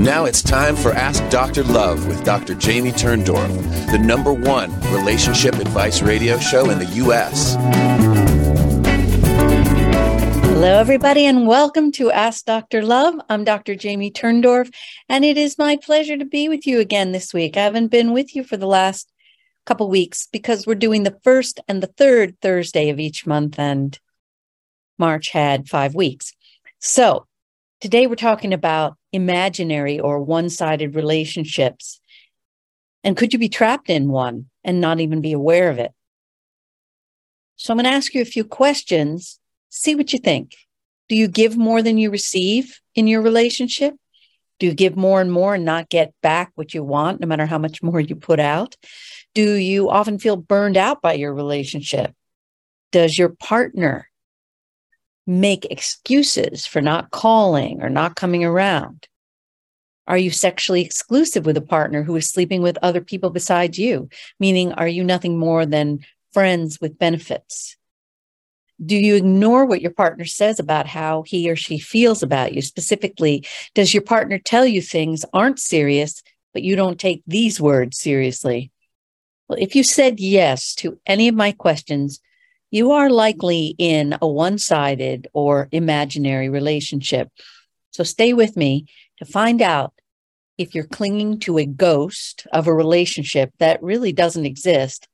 Now it's time for Ask Dr. Love with Dr. Jamie Turndorf, the number one relationship advice radio show in the U.S. Hello, everybody, and welcome to Ask Dr. Love. I'm Dr. Jamie Turndorf, and it is my pleasure to be with you again this week. I haven't been with you for the last couple weeks because we're doing the first and the third Thursday of each month, and March had five weeks. So today we're talking about imaginary or one sided relationships. And could you be trapped in one and not even be aware of it? So I'm going to ask you a few questions see what you think. Do you give more than you receive in your relationship? Do you give more and more and not get back what you want, no matter how much more you put out? Do you often feel burned out by your relationship? Does your partner make excuses for not calling or not coming around? Are you sexually exclusive with a partner who is sleeping with other people besides you? Meaning, are you nothing more than friends with benefits? do you ignore what your partner says about how he or she feels about you? Specifically, does your partner tell you things aren't serious, but you don't take these words seriously? Well, if you said yes to any of my questions, you are likely in a one sided or imaginary relationship. So stay with me to find out if you're clinging to a ghost of a relationship that really doesn't exist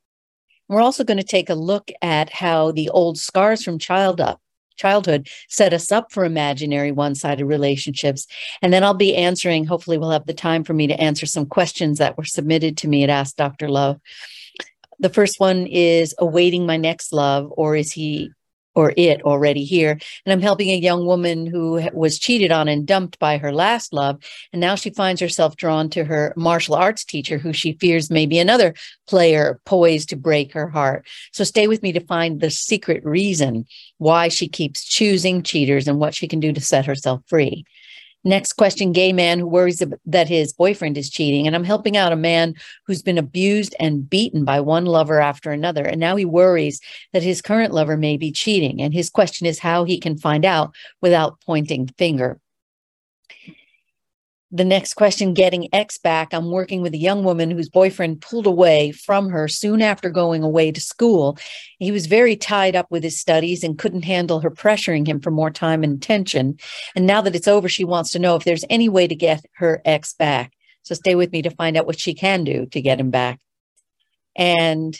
we're also going to take a look at how the old scars from child up, childhood set us up for imaginary one-sided relationships. And then I'll be answering, hopefully we'll have the time for me to answer some questions that were submitted to me at Ask Dr. Love. The first one is awaiting my next love, or is he or it already here. And I'm helping a young woman who was cheated on and dumped by her last love. And now she finds herself drawn to her martial arts teacher, who she fears may be another player poised to break her heart. So stay with me to find the secret reason why she keeps choosing cheaters and what she can do to set herself free. Next question gay man who worries that his boyfriend is cheating. And I'm helping out a man who's been abused and beaten by one lover after another. And now he worries that his current lover may be cheating. And his question is how he can find out without pointing finger the next question getting X back. I'm working with a young woman whose boyfriend pulled away from her soon after going away to school. He was very tied up with his studies and couldn't handle her pressuring him for more time and attention. And now that it's over, she wants to know if there's any way to get her ex back. So stay with me to find out what she can do to get him back. And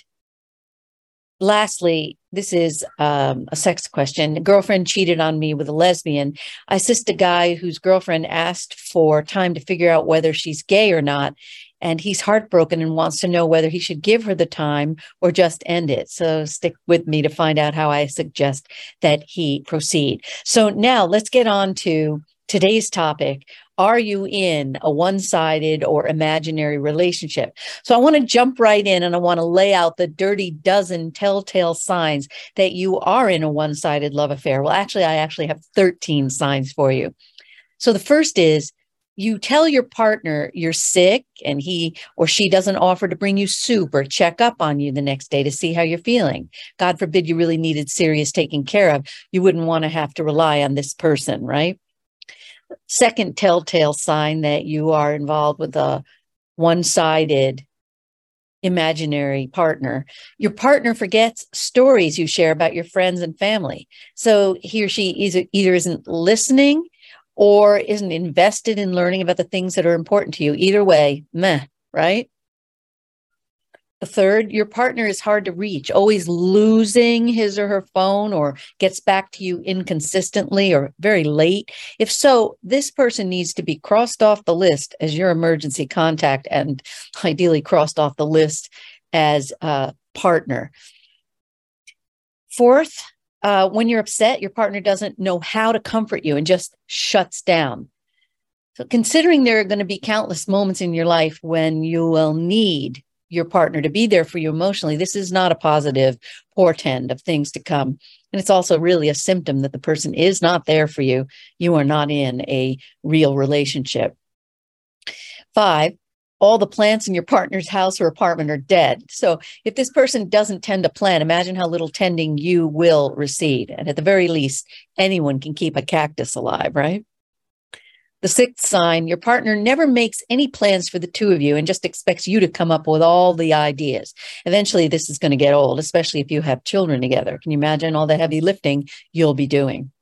lastly, this is um, a sex question. Girlfriend cheated on me with a lesbian. I assist a guy whose girlfriend asked for time to figure out whether she's gay or not. And he's heartbroken and wants to know whether he should give her the time or just end it. So stick with me to find out how I suggest that he proceed. So now let's get on to today's topic are you in a one sided or imaginary relationship? So I want to jump right in and I want to lay out the dirty dozen telltale signs that you are in a one sided love affair. Well, actually, I actually have 13 signs for you. So the first is you tell your partner you're sick and he or she doesn't offer to bring you soup or check up on you the next day to see how you're feeling. God forbid you really needed serious taking care of. You wouldn't want to have to rely on this person, right? Second telltale sign that you are involved with a one sided imaginary partner. Your partner forgets stories you share about your friends and family. So he or she either, either isn't listening or isn't invested in learning about the things that are important to you. Either way, meh, right? The third, your partner is hard to reach, always losing his or her phone or gets back to you inconsistently or very late. If so, this person needs to be crossed off the list as your emergency contact and ideally crossed off the list as a partner. Fourth, uh, when you're upset, your partner doesn't know how to comfort you and just shuts down. So, considering there are going to be countless moments in your life when you will need your partner to be there for you emotionally, this is not a positive portend of things to come. And it's also really a symptom that the person is not there for you. You are not in a real relationship. Five, all the plants in your partner's house or apartment are dead. So if this person doesn't tend to plant, imagine how little tending you will receive. And at the very least, anyone can keep a cactus alive, right? The sixth sign your partner never makes any plans for the two of you and just expects you to come up with all the ideas. Eventually, this is going to get old, especially if you have children together. Can you imagine all the heavy lifting you'll be doing?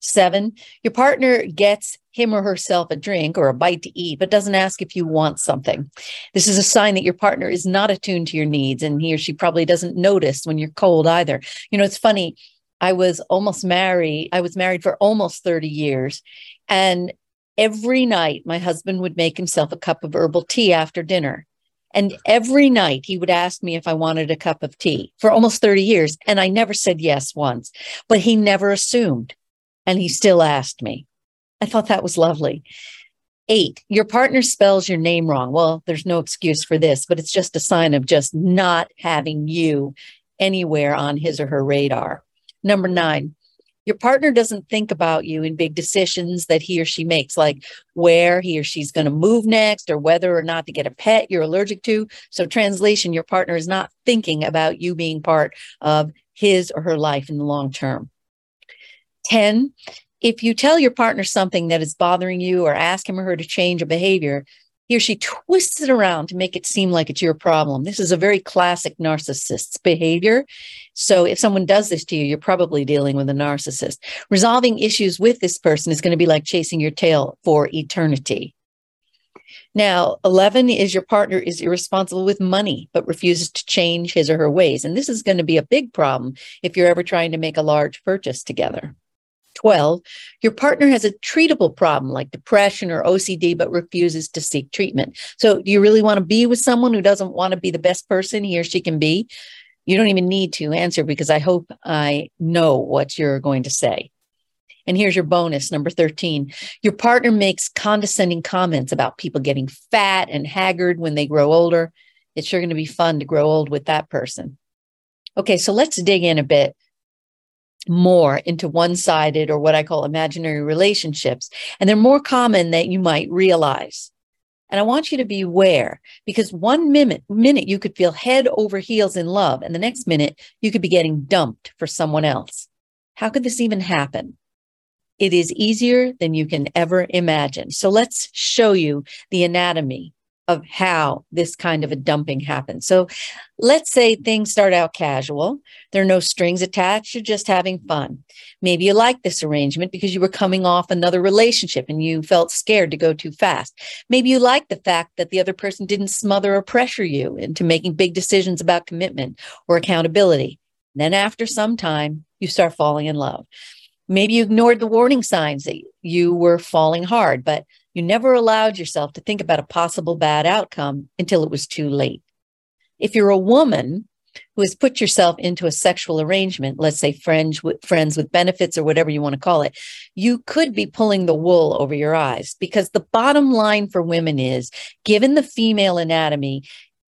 Seven, your partner gets him or herself a drink or a bite to eat, but doesn't ask if you want something. This is a sign that your partner is not attuned to your needs and he or she probably doesn't notice when you're cold either. You know, it's funny. I was almost married. I was married for almost 30 years. And every night, my husband would make himself a cup of herbal tea after dinner. And every night he would ask me if I wanted a cup of tea for almost 30 years. And I never said yes once, but he never assumed. And he still asked me. I thought that was lovely. Eight, your partner spells your name wrong. Well, there's no excuse for this, but it's just a sign of just not having you anywhere on his or her radar. Number nine, your partner doesn't think about you in big decisions that he or she makes, like where he or she's going to move next or whether or not to get a pet you're allergic to. So, translation, your partner is not thinking about you being part of his or her life in the long term. 10, if you tell your partner something that is bothering you or ask him or her to change a behavior, he or she twists it around to make it seem like it's your problem. This is a very classic narcissist's behavior. So if someone does this to you, you're probably dealing with a narcissist. Resolving issues with this person is going to be like chasing your tail for eternity. Now, 11 is your partner is irresponsible with money, but refuses to change his or her ways. And this is going to be a big problem if you're ever trying to make a large purchase together. 12, your partner has a treatable problem like depression or OCD, but refuses to seek treatment. So, do you really want to be with someone who doesn't want to be the best person he or she can be? You don't even need to answer because I hope I know what you're going to say. And here's your bonus number 13. Your partner makes condescending comments about people getting fat and haggard when they grow older. It's sure going to be fun to grow old with that person. Okay, so let's dig in a bit more into one sided or what I call imaginary relationships. And they're more common than you might realize. And I want you to be aware because one minute, minute you could feel head over heels in love, and the next minute you could be getting dumped for someone else. How could this even happen? It is easier than you can ever imagine. So let's show you the anatomy of how this kind of a dumping happens. So let's say things start out casual. There are no strings attached. You're just having fun. Maybe you like this arrangement because you were coming off another relationship and you felt scared to go too fast. Maybe you like the fact that the other person didn't smother or pressure you into making big decisions about commitment or accountability. then after some time, you start falling in love. Maybe you ignored the warning signs that you were falling hard, but you never allowed yourself to think about a possible bad outcome until it was too late. If you're a woman who has put yourself into a sexual arrangement, let's say friends with friends with benefits or whatever you want to call it, you could be pulling the wool over your eyes because the bottom line for women is given the female anatomy,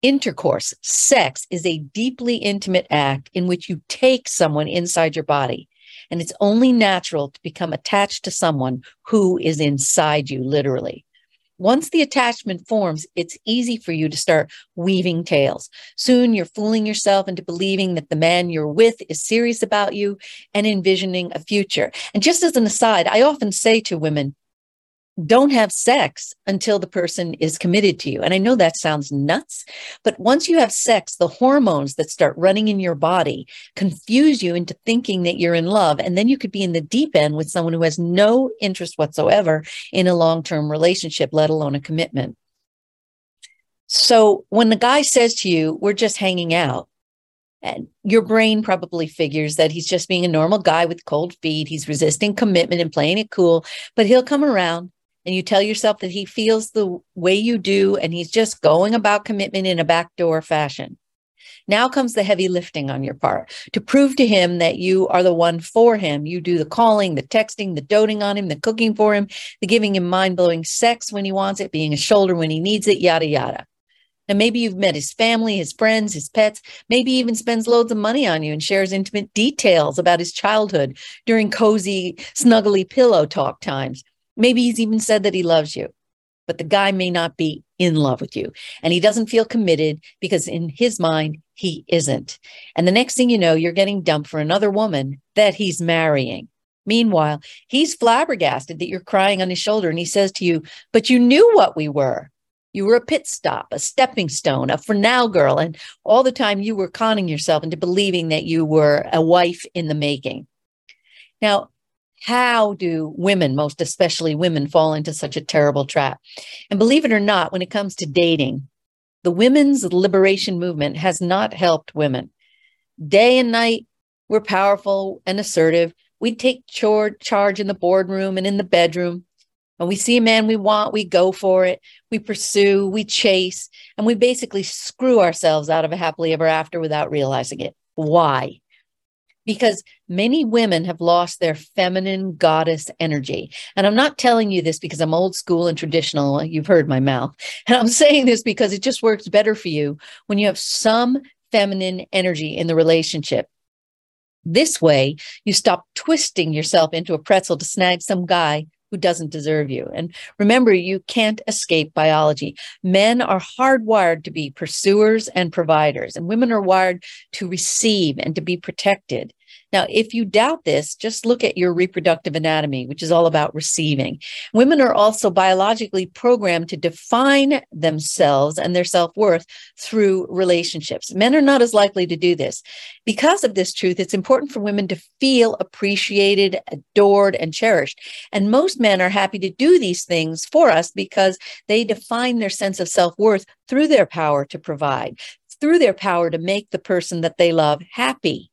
intercourse, sex is a deeply intimate act in which you take someone inside your body. And it's only natural to become attached to someone who is inside you, literally. Once the attachment forms, it's easy for you to start weaving tales. Soon you're fooling yourself into believing that the man you're with is serious about you and envisioning a future. And just as an aside, I often say to women, don't have sex until the person is committed to you. And I know that sounds nuts, but once you have sex, the hormones that start running in your body confuse you into thinking that you're in love. And then you could be in the deep end with someone who has no interest whatsoever in a long term relationship, let alone a commitment. So when the guy says to you, we're just hanging out, and your brain probably figures that he's just being a normal guy with cold feet. He's resisting commitment and playing it cool, but he'll come around and you tell yourself that he feels the way you do and he's just going about commitment in a backdoor fashion. Now comes the heavy lifting on your part to prove to him that you are the one for him. You do the calling, the texting, the doting on him, the cooking for him, the giving him mind blowing sex when he wants it, being a shoulder when he needs it, yada, yada. And maybe you've met his family, his friends, his pets, maybe even spends loads of money on you and shares intimate details about his childhood during cozy, snuggly pillow talk times. Maybe he's even said that he loves you, but the guy may not be in love with you. And he doesn't feel committed because in his mind, he isn't. And the next thing you know, you're getting dumped for another woman that he's marrying. Meanwhile, he's flabbergasted that you're crying on his shoulder and he says to you, But you knew what we were. You were a pit stop, a stepping stone, a for now girl. And all the time you were conning yourself into believing that you were a wife in the making. Now, how do women, most especially women, fall into such a terrible trap? And believe it or not, when it comes to dating, the women's liberation movement has not helped women. Day and night, we're powerful and assertive. We take charge in the boardroom and in the bedroom. When we see a man we want, we go for it. We pursue, we chase, and we basically screw ourselves out of a happily ever after without realizing it. Why? Because many women have lost their feminine goddess energy. And I'm not telling you this because I'm old school and traditional. You've heard my mouth. And I'm saying this because it just works better for you when you have some feminine energy in the relationship. This way, you stop twisting yourself into a pretzel to snag some guy who doesn't deserve you. And remember, you can't escape biology. Men are hardwired to be pursuers and providers, and women are wired to receive and to be protected. Now, if you doubt this, just look at your reproductive anatomy, which is all about receiving. Women are also biologically programmed to define themselves and their self worth through relationships. Men are not as likely to do this. Because of this truth, it's important for women to feel appreciated, adored, and cherished. And most men are happy to do these things for us because they define their sense of self worth through their power to provide, through their power to make the person that they love happy.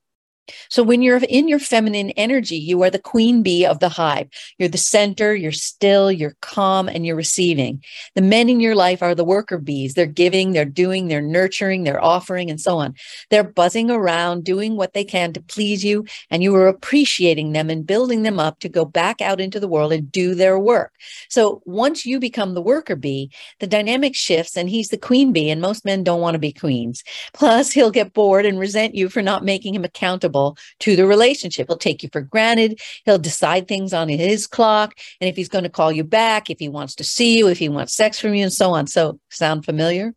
So when you're in your feminine energy, you are the queen bee of the hive. You're the center, you're still, you're calm, and you're receiving. The men in your life are the worker bees. They're giving, they're doing, they're nurturing, they're offering, and so on. They're buzzing around, doing what they can to please you, and you are appreciating them and building them up to go back out into the world and do their work. So once you become the worker bee, the dynamic shifts, and he's the queen bee, and most men don't want to be queens. Plus, he'll get bored and resent you for not making him accountable to the relationship. He'll take you for granted. He'll decide things on his clock. And if he's going to call you back, if he wants to see you, if he wants sex from you, and so on. So, sound familiar?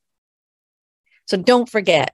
So, don't forget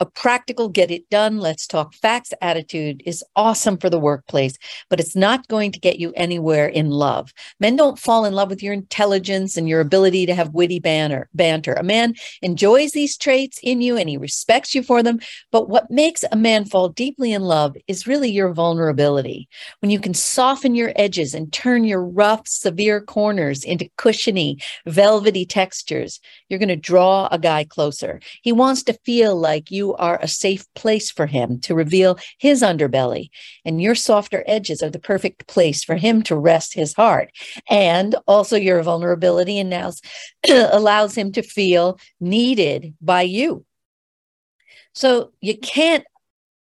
a practical get it done, let's talk facts attitude is awesome for the workplace, but it's not going to get you anywhere in love. Men don't fall in love with your intelligence and your ability to have witty banter. banter. A man enjoys these traits in you and he respects you for them. But what makes a man fall deeply in love is really your vulnerability. When you can soften your edges and turn your rough, severe corners into cushiony, velvety textures, you're going to draw a guy closer. He wants to feel like you are a safe place for him to reveal his underbelly, and your softer edges are the perfect place for him to rest his heart. And also your vulnerability and now allows him to feel needed by you. So you can't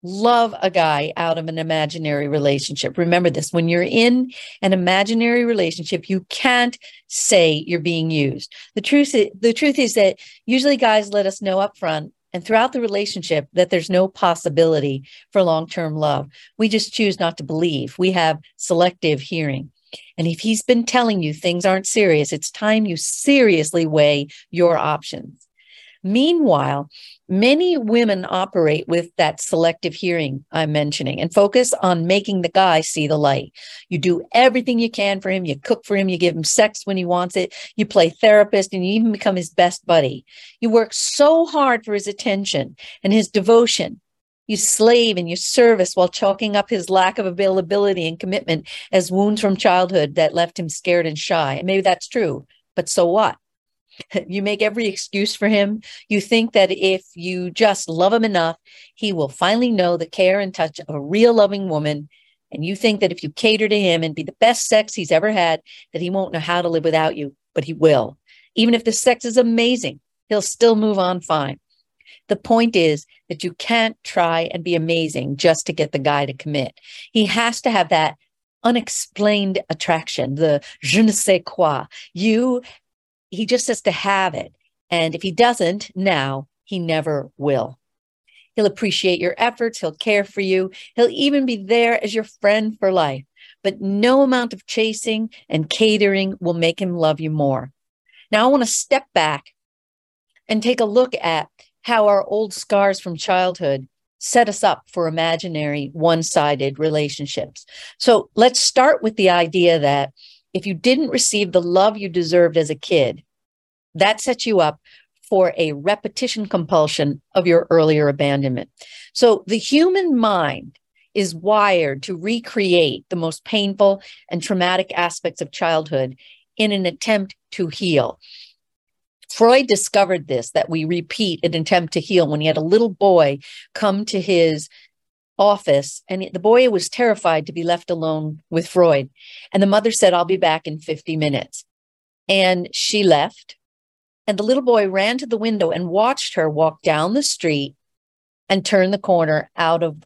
love a guy out of an imaginary relationship. Remember this when you're in an imaginary relationship, you can't say you're being used. The truth is, the truth is that usually guys let us know up front and throughout the relationship that there's no possibility for long-term love. We just choose not to believe. We have selective hearing. And if he's been telling you things aren't serious, it's time you seriously weigh your options. Meanwhile, many women operate with that selective hearing I'm mentioning and focus on making the guy see the light. You do everything you can for him. You cook for him. You give him sex when he wants it. You play therapist and you even become his best buddy. You work so hard for his attention and his devotion. You slave in your service while chalking up his lack of availability and commitment as wounds from childhood that left him scared and shy. And maybe that's true, but so what? You make every excuse for him. You think that if you just love him enough, he will finally know the care and touch of a real loving woman. And you think that if you cater to him and be the best sex he's ever had, that he won't know how to live without you, but he will. Even if the sex is amazing, he'll still move on fine. The point is that you can't try and be amazing just to get the guy to commit. He has to have that unexplained attraction, the je ne sais quoi. You he just has to have it. And if he doesn't now, he never will. He'll appreciate your efforts. He'll care for you. He'll even be there as your friend for life. But no amount of chasing and catering will make him love you more. Now, I want to step back and take a look at how our old scars from childhood set us up for imaginary one sided relationships. So let's start with the idea that if you didn't receive the love you deserved as a kid, that sets you up for a repetition compulsion of your earlier abandonment. So the human mind is wired to recreate the most painful and traumatic aspects of childhood in an attempt to heal. Freud discovered this that we repeat an attempt to heal when he had a little boy come to his office and the boy was terrified to be left alone with Freud and the mother said I'll be back in 50 minutes and she left and the little boy ran to the window and watched her walk down the street and turn the corner out of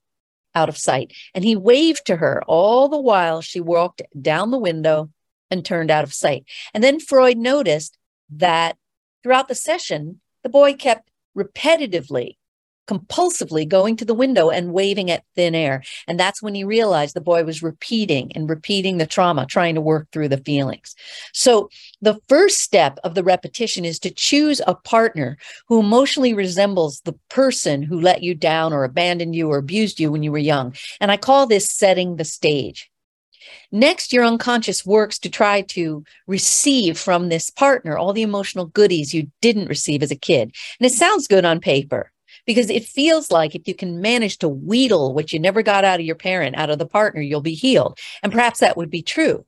out of sight. And he waved to her all the while she walked down the window and turned out of sight. And then Freud noticed that Throughout the session, the boy kept repetitively, compulsively going to the window and waving at thin air. And that's when he realized the boy was repeating and repeating the trauma, trying to work through the feelings. So the first step of the repetition is to choose a partner who emotionally resembles the person who let you down or abandoned you or abused you when you were young. And I call this setting the stage. Next, your unconscious works to try to receive from this partner all the emotional goodies you didn't receive as a kid. And it sounds good on paper because it feels like if you can manage to wheedle what you never got out of your parent, out of the partner, you'll be healed. And perhaps that would be true.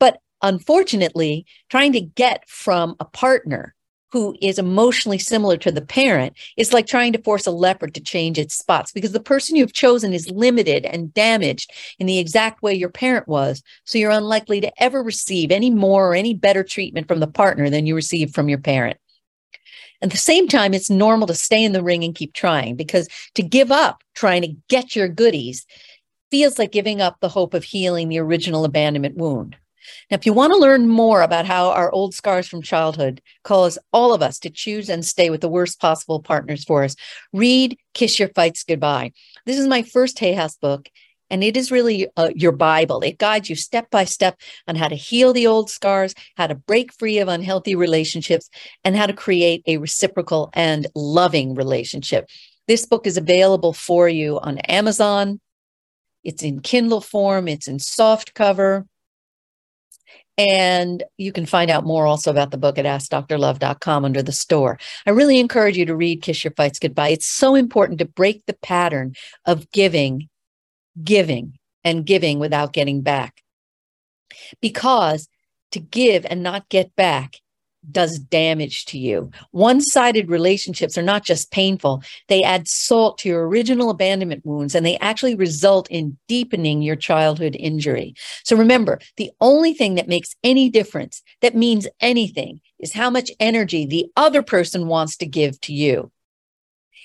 But unfortunately, trying to get from a partner who is emotionally similar to the parent is like trying to force a leopard to change its spots because the person you've chosen is limited and damaged in the exact way your parent was. So you're unlikely to ever receive any more or any better treatment from the partner than you received from your parent. At the same time, it's normal to stay in the ring and keep trying because to give up trying to get your goodies feels like giving up the hope of healing the original abandonment wound. Now, if you want to learn more about how our old scars from childhood cause all of us to choose and stay with the worst possible partners for us, read Kiss Your Fights Goodbye. This is my first Hay House book, and it is really uh, your Bible. It guides you step by step on how to heal the old scars, how to break free of unhealthy relationships, and how to create a reciprocal and loving relationship. This book is available for you on Amazon. It's in Kindle form, it's in soft cover. And you can find out more also about the book at AskDrLove.com under the store. I really encourage you to read Kiss Your Fights Goodbye. It's so important to break the pattern of giving, giving, and giving without getting back. Because to give and not get back does damage to you. One sided relationships are not just painful, they add salt to your original abandonment wounds and they actually result in deepening your childhood injury. So remember, the only thing that makes any difference, that means anything, is how much energy the other person wants to give to you.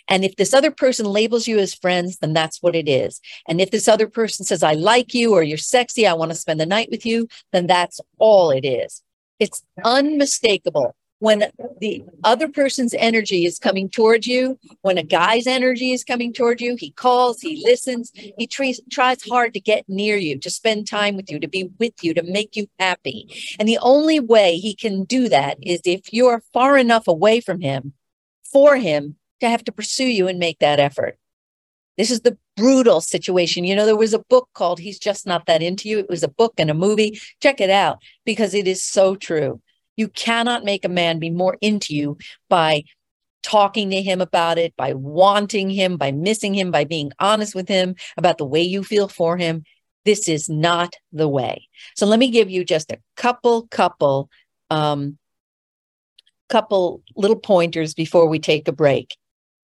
And if this other person labels you as friends, then that's what it is. And if this other person says, I like you or you're sexy, I want to spend the night with you, then that's all it is. It's unmistakable when the other person's energy is coming towards you, when a guy's energy is coming towards you, he calls, he listens, he tries, tries hard to get near you, to spend time with you, to be with you, to make you happy. And the only way he can do that is if you're far enough away from him for him to have to pursue you and make that effort. This is the brutal situation. You know, there was a book called He's Just Not That Into You. It was a book and a movie. Check it out because it is so true. You cannot make a man be more into you by talking to him about it, by wanting him, by missing him, by being honest with him about the way you feel for him. This is not the way. So let me give you just a couple, couple, um, couple little pointers before we take a break.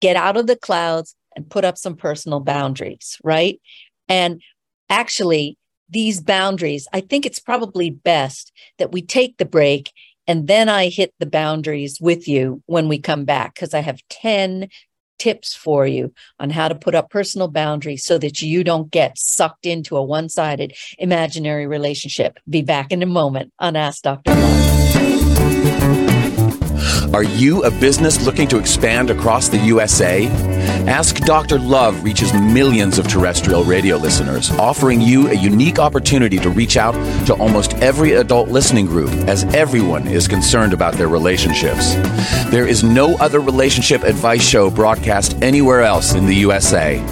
Get out of the clouds, and put up some personal boundaries, right? And actually, these boundaries, I think it's probably best that we take the break and then I hit the boundaries with you when we come back because I have 10 tips for you on how to put up personal boundaries so that you don't get sucked into a one sided imaginary relationship. Be back in a moment on Ask Dr. Love. Are you a business looking to expand across the USA? Ask Dr. Love reaches millions of terrestrial radio listeners, offering you a unique opportunity to reach out to almost every adult listening group as everyone is concerned about their relationships. There is no other relationship advice show broadcast anywhere else in the USA.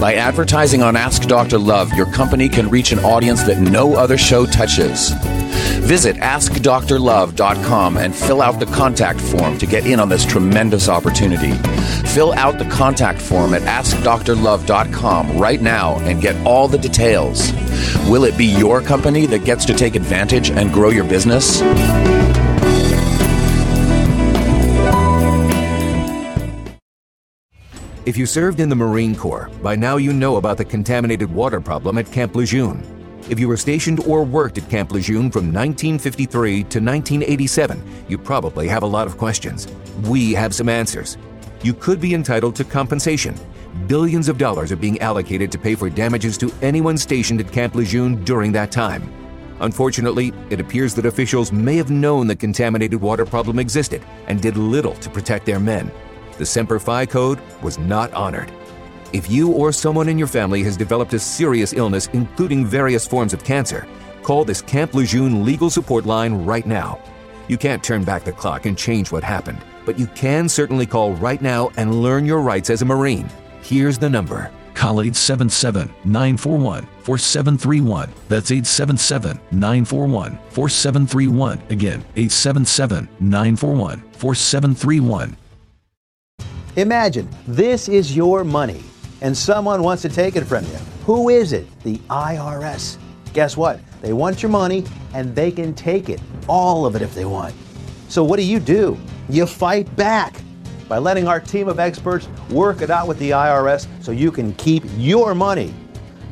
By advertising on Ask Dr. Love, your company can reach an audience that no other show touches. Visit AskDrLove.com and fill out the contact form to get in on this tremendous opportunity. Fill out the contact form at AskDrLove.com right now and get all the details. Will it be your company that gets to take advantage and grow your business? If you served in the Marine Corps, by now you know about the contaminated water problem at Camp Lejeune. If you were stationed or worked at Camp Lejeune from 1953 to 1987, you probably have a lot of questions. We have some answers. You could be entitled to compensation. Billions of dollars are being allocated to pay for damages to anyone stationed at Camp Lejeune during that time. Unfortunately, it appears that officials may have known the contaminated water problem existed and did little to protect their men. The Semper Fi code was not honored. If you or someone in your family has developed a serious illness, including various forms of cancer, call this Camp Lejeune legal support line right now. You can't turn back the clock and change what happened, but you can certainly call right now and learn your rights as a Marine. Here's the number. Call 877 941 4731. That's 877 941 4731. Again, 877 941 4731. Imagine this is your money and someone wants to take it from you. Who is it? The IRS. Guess what? They want your money and they can take it, all of it if they want. So what do you do? You fight back by letting our team of experts work it out with the IRS so you can keep your money.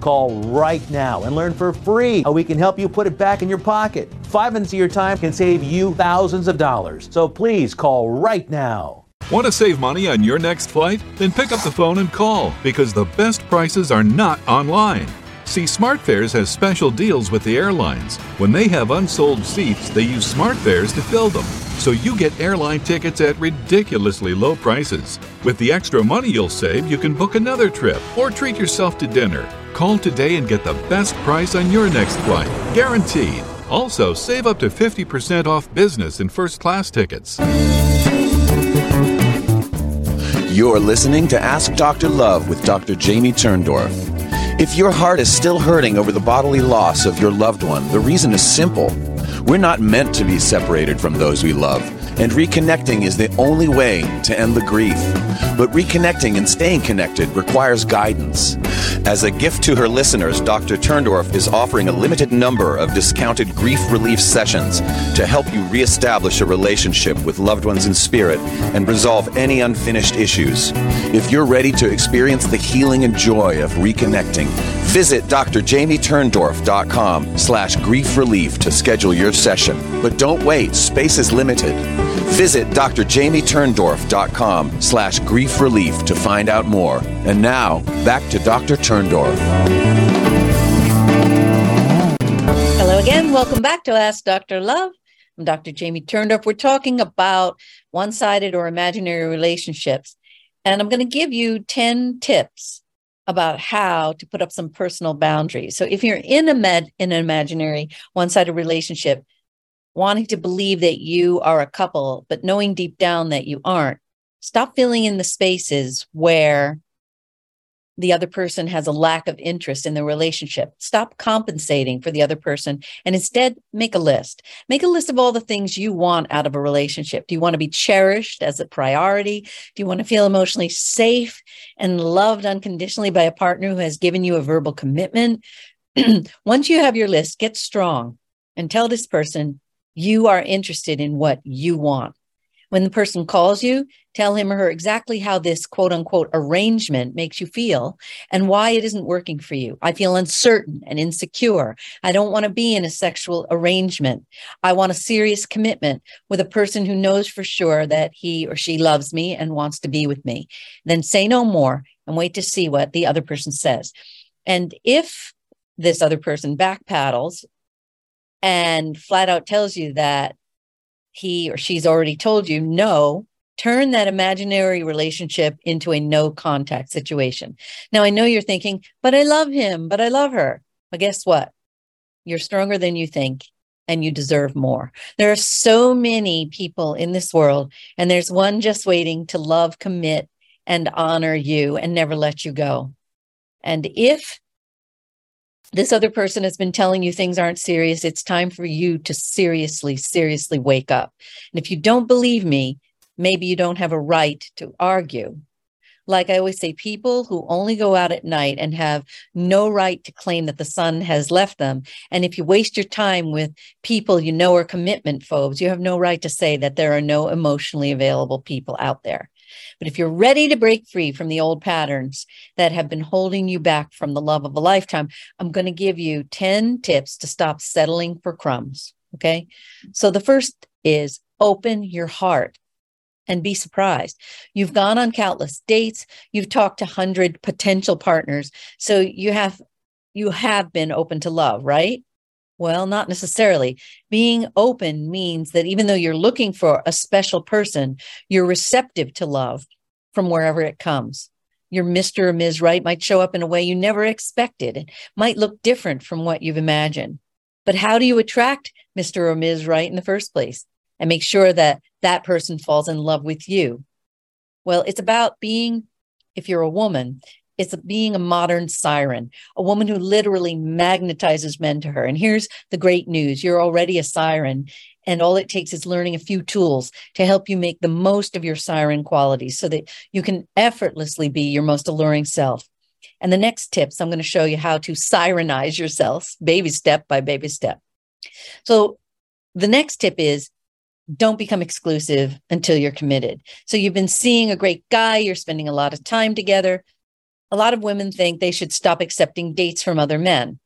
Call right now and learn for free how we can help you put it back in your pocket. Five minutes of your time can save you thousands of dollars. So please call right now. Want to save money on your next flight? Then pick up the phone and call because the best prices are not online. See, SmartFares has special deals with the airlines. When they have unsold seats, they use SmartFares to fill them. So you get airline tickets at ridiculously low prices. With the extra money you'll save, you can book another trip or treat yourself to dinner. Call today and get the best price on your next flight, guaranteed. Also, save up to 50% off business and first class tickets. You're listening to Ask Dr. Love with Dr. Jamie Turndorf. If your heart is still hurting over the bodily loss of your loved one, the reason is simple. We're not meant to be separated from those we love, and reconnecting is the only way to end the grief. But reconnecting and staying connected requires guidance. As a gift to her listeners, Dr. Turndorf is offering a limited number of discounted grief relief sessions to help you reestablish a relationship with loved ones in spirit and resolve any unfinished issues. If you're ready to experience the healing and joy of reconnecting, visit drjamieturndorf.com slash grief relief to schedule your session. But don't wait, space is limited. Visit drjamieturndorf.com slash grief relief to find out more. And now, back to Dr. Turndorf. Hello again. Welcome back to Ask Dr. Love. I'm Dr. Jamie Turndorf. We're talking about one sided or imaginary relationships. And I'm going to give you 10 tips about how to put up some personal boundaries. So if you're in a med in an imaginary one-sided relationship, wanting to believe that you are a couple, but knowing deep down that you aren't, stop filling in the spaces where the other person has a lack of interest in the relationship. Stop compensating for the other person and instead make a list. Make a list of all the things you want out of a relationship. Do you want to be cherished as a priority? Do you want to feel emotionally safe and loved unconditionally by a partner who has given you a verbal commitment? Once you have your list, get strong and tell this person you are interested in what you want. When the person calls you, tell him or her exactly how this quote unquote arrangement makes you feel and why it isn't working for you. I feel uncertain and insecure. I don't want to be in a sexual arrangement. I want a serious commitment with a person who knows for sure that he or she loves me and wants to be with me. Then say no more and wait to see what the other person says. And if this other person backpedals and flat out tells you that he or she's already told you no, turn that imaginary relationship into a no contact situation. Now, I know you're thinking, but I love him, but I love her. But guess what? You're stronger than you think and you deserve more. There are so many people in this world, and there's one just waiting to love, commit, and honor you and never let you go. And if this other person has been telling you things aren't serious, it's time for you to seriously, seriously wake up. And if you don't believe me, maybe you don't have a right to argue. Like I always say, people who only go out at night and have no right to claim that the sun has left them. And if you waste your time with people you know are commitment phobes, you have no right to say that there are no emotionally available people out there. But if you're ready to break free from the old patterns that have been holding you back from the love of a lifetime, I'm going to give you 10 tips to stop settling for crumbs. Okay. So the first is open your heart and be surprised. You've gone on countless dates, you've talked to 100 potential partners. So you have you have been open to love, right? Well, not necessarily. Being open means that even though you're looking for a special person, you're receptive to love from wherever it comes. Your Mr. or Ms. Right might show up in a way you never expected. It might look different from what you've imagined. But how do you attract Mr. or Ms. Right in the first place? And make sure that that person falls in love with you. Well, it's about being, if you're a woman, it's being a modern siren, a woman who literally magnetizes men to her. And here's the great news you're already a siren. And all it takes is learning a few tools to help you make the most of your siren qualities so that you can effortlessly be your most alluring self. And the next tips, I'm going to show you how to sirenize yourself, baby step by baby step. So the next tip is don't become exclusive until you're committed. So you've been seeing a great guy, you're spending a lot of time together. A lot of women think they should stop accepting dates from other men.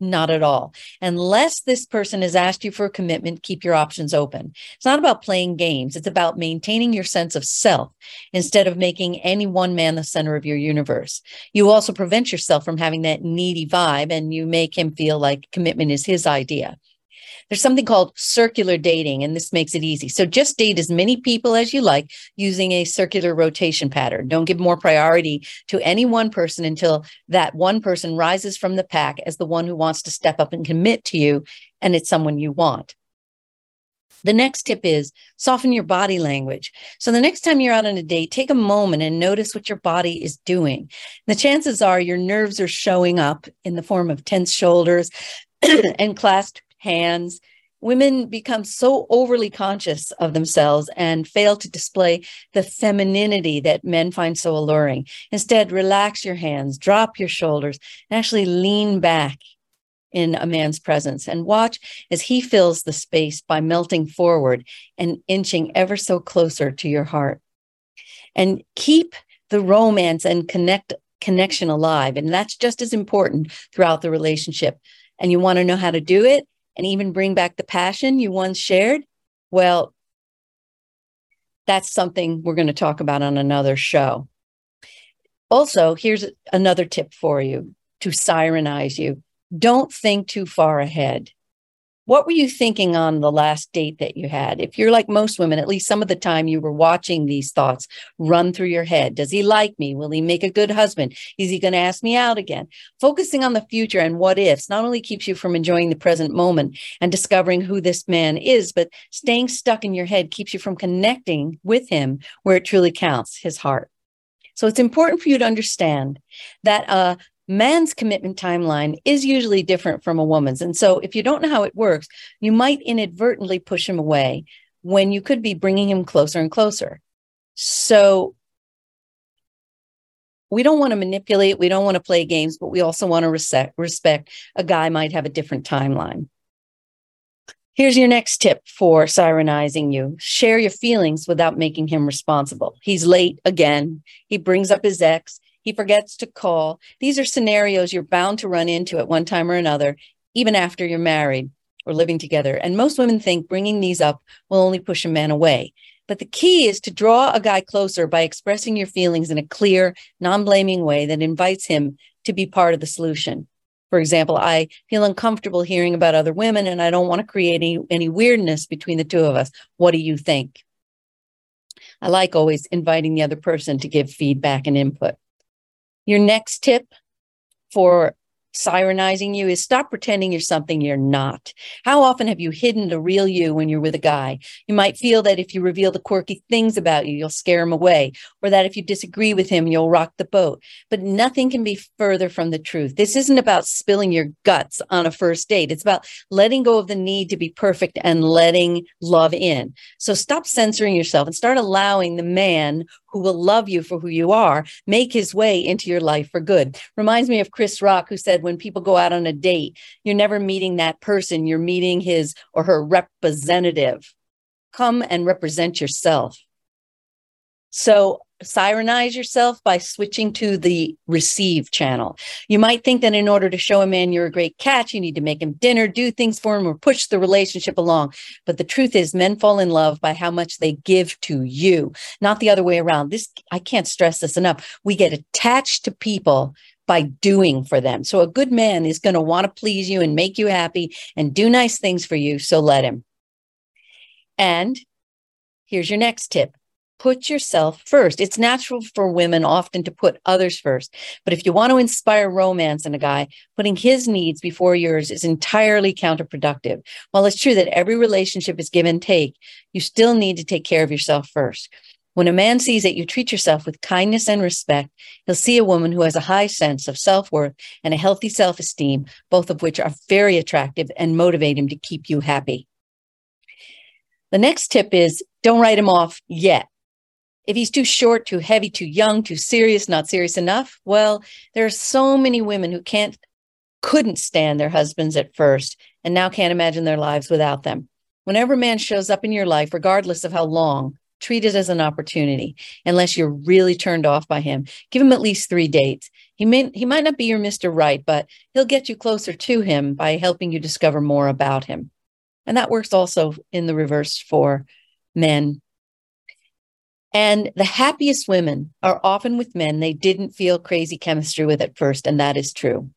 Not at all. Unless this person has asked you for a commitment, keep your options open. It's not about playing games. It's about maintaining your sense of self instead of making any one man the center of your universe. You also prevent yourself from having that needy vibe and you make him feel like commitment is his idea. There's something called circular dating, and this makes it easy. So just date as many people as you like using a circular rotation pattern. Don't give more priority to any one person until that one person rises from the pack as the one who wants to step up and commit to you, and it's someone you want. The next tip is soften your body language. So the next time you're out on a date, take a moment and notice what your body is doing. The chances are your nerves are showing up in the form of tense shoulders and clasped hands. Women become so overly conscious of themselves and fail to display the femininity that men find so alluring. Instead, relax your hands, drop your shoulders, and actually lean back in a man's presence and watch as he fills the space by melting forward and inching ever so closer to your heart. And keep the romance and connect connection alive. And that's just as important throughout the relationship. And you want to know how to do it? And even bring back the passion you once shared, well, that's something we're going to talk about on another show. Also, here's another tip for you to sirenize you don't think too far ahead. What were you thinking on the last date that you had? If you're like most women, at least some of the time you were watching these thoughts run through your head. Does he like me? Will he make a good husband? Is he going to ask me out again? Focusing on the future and what ifs not only keeps you from enjoying the present moment and discovering who this man is, but staying stuck in your head keeps you from connecting with him where it truly counts, his heart. So it's important for you to understand that a man's commitment timeline is usually different from a woman's. And so if you don't know how it works, you might inadvertently push him away when you could be bringing him closer and closer. So we don't want to manipulate, we don't want to play games, but we also want to respect, respect a guy might have a different timeline. Here's your next tip for sirenizing you. Share your feelings without making him responsible. He's late again. He brings up his ex. He forgets to call. These are scenarios you're bound to run into at one time or another, even after you're married or living together. And most women think bringing these up will only push a man away. But the key is to draw a guy closer by expressing your feelings in a clear, non blaming way that invites him to be part of the solution. For example, I feel uncomfortable hearing about other women and I don't want to create any, any weirdness between the two of us. What do you think? I like always inviting the other person to give feedback and input. Your next tip for sirenizing you is stop pretending you're something you're not. How often have you hidden the real you when you're with a guy? You might feel that if you reveal the quirky things about you, you'll scare him away, or that if you disagree with him, you'll rock the boat. But nothing can be further from the truth. This isn't about spilling your guts on a first date. It's about letting go of the need to be perfect and letting love in. So stop censoring yourself and start allowing the man who will love you for who you are, make his way into your life for good. Reminds me of Chris Rock, who said, when people go out on a date, you're never meeting that person, you're meeting his or her representative. Come and represent yourself. So sirenize yourself by switching to the receive channel. You might think that in order to show a man you're a great catch, you need to make him dinner, do things for him, or push the relationship along. But the truth is, men fall in love by how much they give to you, not the other way around. This, I can't stress this enough. We get attached to people by doing for them. So a good man is going to want to please you and make you happy and do nice things for you. So let him. And here's your next tip put yourself first. It's natural for women often to put others first. But if you want to inspire romance in a guy, putting his needs before yours is entirely counterproductive. While it's true that every relationship is give and take, you still need to take care of yourself first. When a man sees that you treat yourself with kindness and respect, he'll see a woman who has a high sense of self worth and a healthy self esteem, both of which are very attractive and motivate him to keep you happy. The next tip is don't write him off yet. If he's too short, too heavy, too young, too serious, not serious enough, well, there are so many women who can't, couldn't stand their husbands at first and now can't imagine their lives without them. Whenever a man shows up in your life, regardless of how long, treat it as an opportunity. Unless you're really turned off by him, give him at least three dates. He may he might not be your Mr. Right, but he'll get you closer to him by helping you discover more about him. And that works also in the reverse for men and the happiest women are often with men they didn't feel crazy chemistry with at first. And that is true.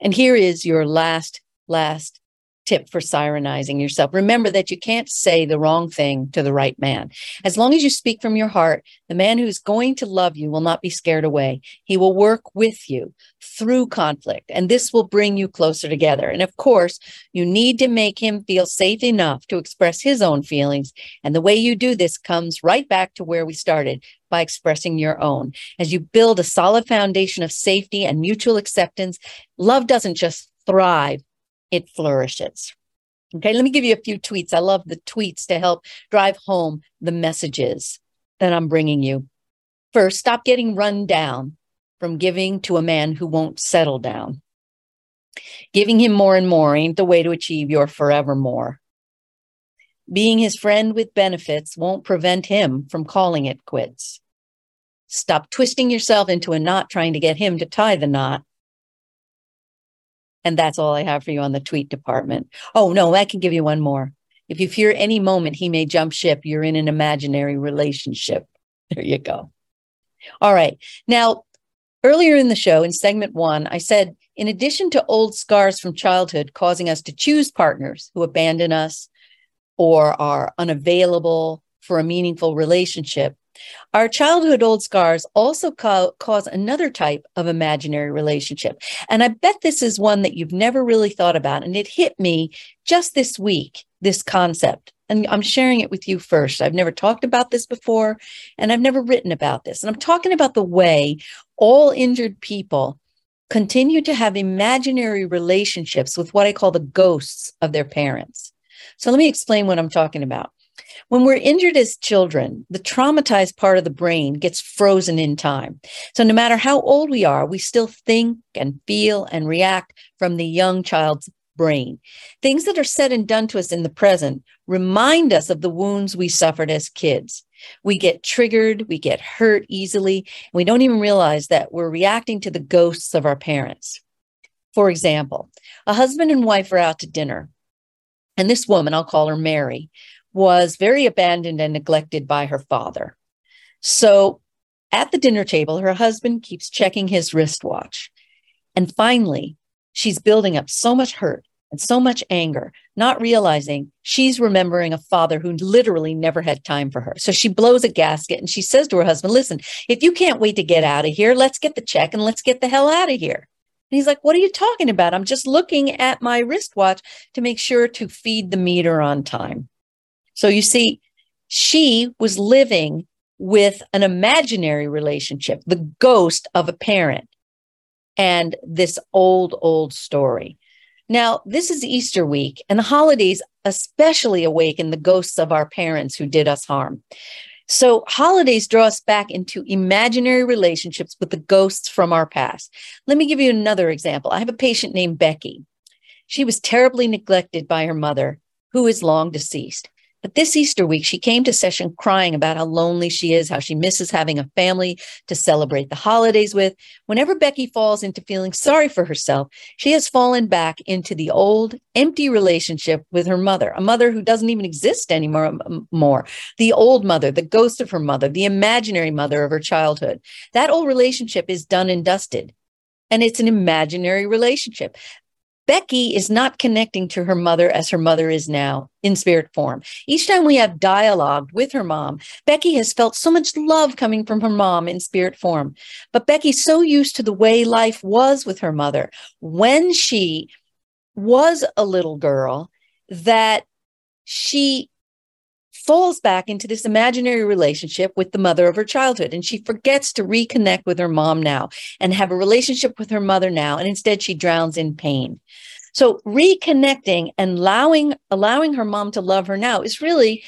And here is your last, last tip for sirenizing yourself. Remember that you can't say the wrong thing to the right man. As long as you speak from your heart, the man who's going to love you will not be scared away. He will work with you through conflict, and this will bring you closer together. And of course, you need to make him feel safe enough to express his own feelings. And the way you do this comes right back to where we started by expressing your own. As you build a solid foundation of safety and mutual acceptance, love doesn't just thrive, it flourishes. Okay, let me give you a few tweets. I love the tweets to help drive home the messages that I'm bringing you. First, stop getting run down from giving to a man who won't settle down. Giving him more and more ain't the way to achieve your forevermore. Being his friend with benefits won't prevent him from calling it quits. Stop twisting yourself into a knot trying to get him to tie the knot. And that's all I have for you on the tweet department. Oh, no, I can give you one more. If you fear any moment he may jump ship, you're in an imaginary relationship. There you go. All right. Now, earlier in the show, in segment one, I said, in addition to old scars from childhood causing us to choose partners who abandon us or are unavailable for a meaningful relationship, our childhood old scars also ca- cause another type of imaginary relationship. And I bet this is one that you've never really thought about. And it hit me just this week, this concept. And I'm sharing it with you first. I've never talked about this before, and I've never written about this. And I'm talking about the way all injured people continue to have imaginary relationships with what I call the ghosts of their parents. So let me explain what I'm talking about. When we're injured as children, the traumatized part of the brain gets frozen in time. So no matter how old we are, we still think and feel and react from the young child's brain. Things that are said and done to us in the present remind us of the wounds we suffered as kids. We get triggered, we get hurt easily, and we don't even realize that we're reacting to the ghosts of our parents. For example, a husband and wife are out to dinner, and this woman, I'll call her Mary, was very abandoned and neglected by her father. So at the dinner table, her husband keeps checking his wristwatch. And finally, she's building up so much hurt and so much anger, not realizing she's remembering a father who literally never had time for her. So she blows a gasket and she says to her husband, Listen, if you can't wait to get out of here, let's get the check and let's get the hell out of here. And he's like, What are you talking about? I'm just looking at my wristwatch to make sure to feed the meter on time. So you see, she was living with an imaginary relationship, the ghost of a parent, and this old, old story. Now, this is Easter week, and the holidays especially awaken the ghosts of our parents who did us harm. So, holidays draw us back into imaginary relationships with the ghosts from our past. Let me give you another example. I have a patient named Becky. She was terribly neglected by her mother, who is long deceased. But this Easter week, she came to session crying about how lonely she is, how she misses having a family to celebrate the holidays with. Whenever Becky falls into feeling sorry for herself, she has fallen back into the old, empty relationship with her mother, a mother who doesn't even exist anymore. More. The old mother, the ghost of her mother, the imaginary mother of her childhood. That old relationship is done and dusted and it's an imaginary relationship. Becky is not connecting to her mother as her mother is now in spirit form. Each time we have dialogued with her mom, Becky has felt so much love coming from her mom in spirit form. But Becky's so used to the way life was with her mother when she was a little girl that she falls back into this imaginary relationship with the mother of her childhood. And she forgets to reconnect with her mom now and have a relationship with her mother now. And instead, she drowns in pain. So reconnecting and allowing allowing her mom to love her now is really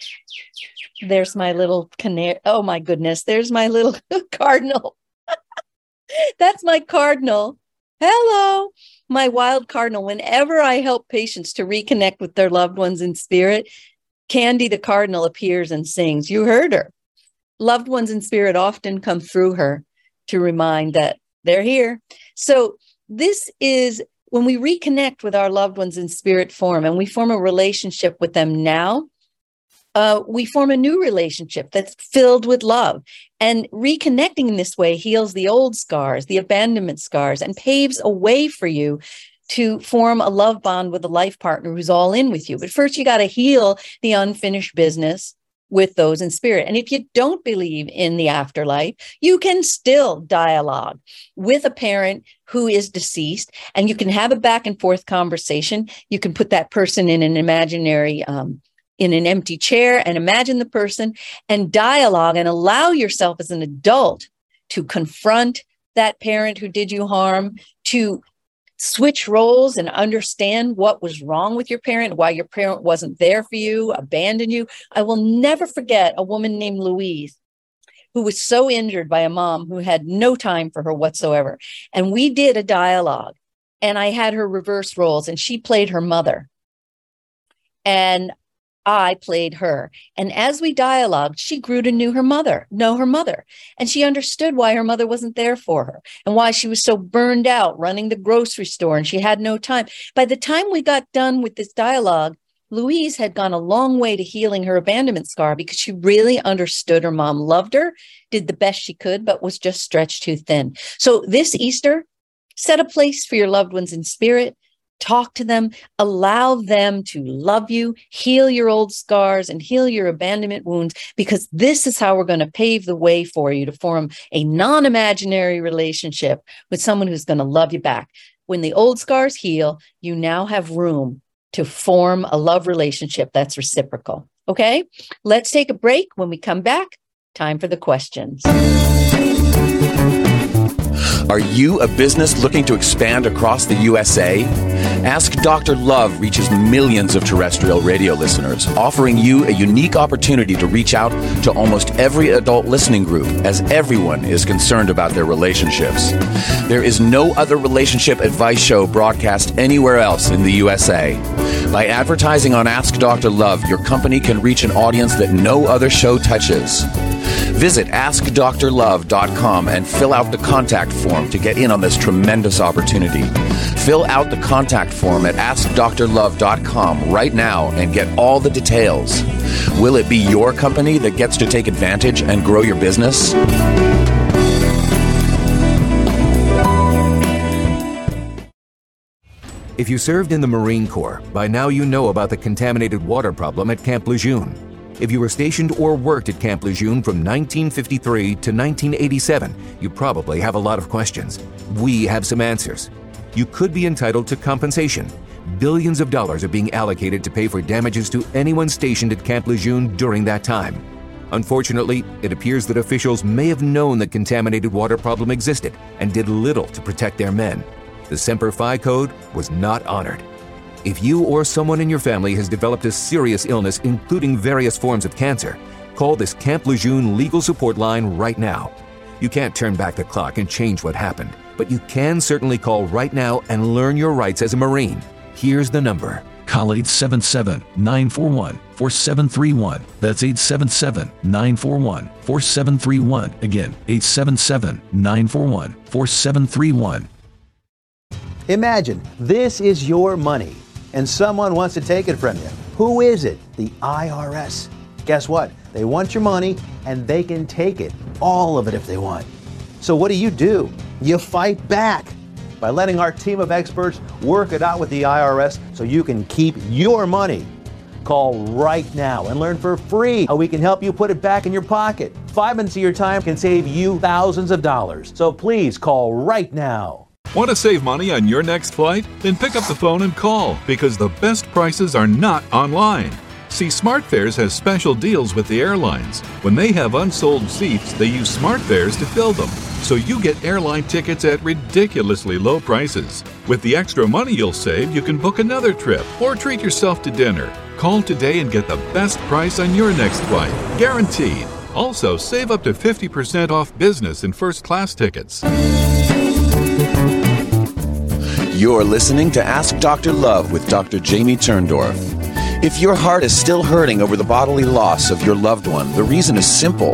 there's my little canary. Oh my goodness, there's my little cardinal. That's my cardinal. Hello, my wild cardinal. Whenever I help patients to reconnect with their loved ones in spirit, Candy the Cardinal appears and sings. You heard her. Loved ones in spirit often come through her to remind that they're here. So, this is when we reconnect with our loved ones in spirit form and we form a relationship with them now. Uh, we form a new relationship that's filled with love. And reconnecting in this way heals the old scars, the abandonment scars, and paves a way for you to form a love bond with a life partner who's all in with you. But first, you got to heal the unfinished business with those in spirit. And if you don't believe in the afterlife, you can still dialogue with a parent who is deceased and you can have a back and forth conversation. You can put that person in an imaginary, um, in an empty chair and imagine the person and dialogue and allow yourself as an adult to confront that parent who did you harm, to switch roles and understand what was wrong with your parent, why your parent wasn't there for you, abandoned you. I will never forget a woman named Louise who was so injured by a mom who had no time for her whatsoever. And we did a dialogue and I had her reverse roles and she played her mother. And I played her. And as we dialogued, she grew to know her mother, know her mother. And she understood why her mother wasn't there for her and why she was so burned out running the grocery store and she had no time. By the time we got done with this dialogue, Louise had gone a long way to healing her abandonment scar because she really understood her mom loved her, did the best she could, but was just stretched too thin. So this Easter, set a place for your loved ones in spirit talk to them, allow them to love you, heal your old scars, and heal your abandonment wounds, because this is how we're going to pave the way for you to form a non imaginary relationship with someone who's going to love you back. When the old scars heal, you now have room to form a love relationship that's reciprocal. Okay, let's take a break. When we come back, time for the questions. Are you a business looking to expand across the USA? Ask Dr. Love reaches millions of terrestrial radio listeners, offering you a unique opportunity to reach out to almost every adult listening group, as everyone is concerned about their relationships. There is no other relationship advice show broadcast anywhere else in the USA. By advertising on Ask Dr. Love, your company can reach an audience that no other show touches. Visit AskDrLove.com and fill out the contact form to get in on this tremendous opportunity. Fill out the contact form at AskDrLove.com right now and get all the details. Will it be your company that gets to take advantage and grow your business? If you served in the Marine Corps, by now you know about the contaminated water problem at Camp Lejeune. If you were stationed or worked at Camp Lejeune from 1953 to 1987, you probably have a lot of questions. We have some answers. You could be entitled to compensation. Billions of dollars are being allocated to pay for damages to anyone stationed at Camp Lejeune during that time. Unfortunately, it appears that officials may have known the contaminated water problem existed and did little to protect their men. The Semper Fi code was not honored. If you or someone in your family has developed a serious illness, including various forms of cancer, call this Camp Lejeune legal support line right now. You can't turn back the clock and change what happened, but you can certainly call right now and learn your rights as a Marine. Here's the number. Call 877 941 4731. That's 877 941 4731. Again, 877 941 4731. Imagine this is your money and someone wants to take it from you. Who is it? The IRS. Guess what? They want your money and they can take it, all of it if they want. So what do you do? You fight back by letting our team of experts work it out with the IRS so you can keep your money. Call right now and learn for free how we can help you put it back in your pocket. Five minutes of your time can save you thousands of dollars. So please call right now. Want to save money on your next flight? Then pick up the phone and call because the best prices are not online. See, SmartFares has special deals with the airlines. When they have unsold seats, they use SmartFares to fill them. So you get airline tickets at ridiculously low prices. With the extra money you'll save, you can book another trip or treat yourself to dinner. Call today and get the best price on your next flight, guaranteed. Also, save up to 50% off business and first class tickets. You're listening to Ask Dr. Love with Dr. Jamie Turndorf. If your heart is still hurting over the bodily loss of your loved one, the reason is simple.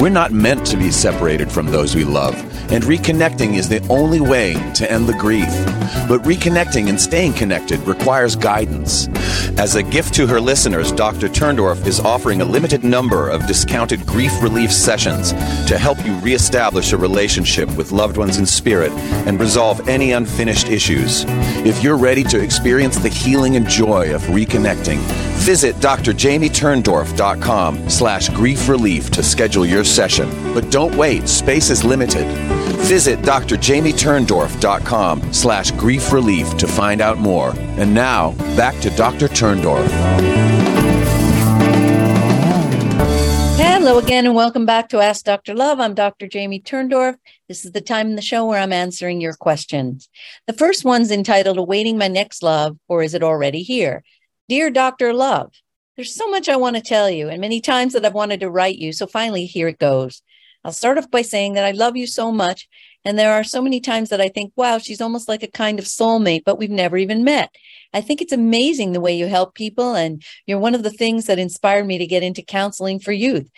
We're not meant to be separated from those we love, and reconnecting is the only way to end the grief. But reconnecting and staying connected requires guidance. As a gift to her listeners, Dr. Turndorf is offering a limited number of discounted grief relief sessions to help you reestablish a relationship with loved ones in spirit and resolve any unfinished issues. If you're ready to experience the healing and joy of reconnecting, visit drjamieturndorf.com slash grief relief to schedule your session. But don't wait, space is limited. Visit drjamieturndorf.com slash grief relief to find out more. And now, back to Dr. Turndorf. Hello again, and welcome back to Ask Dr. Love. I'm Dr. Jamie Turndorf. This is the time in the show where I'm answering your questions. The first one's entitled Awaiting My Next Love, or Is It Already Here? Dear Dr. Love, there's so much I want to tell you, and many times that I've wanted to write you. So finally, here it goes. I'll start off by saying that I love you so much. And there are so many times that I think, wow, she's almost like a kind of soulmate, but we've never even met. I think it's amazing the way you help people. And you're one of the things that inspired me to get into counseling for youth.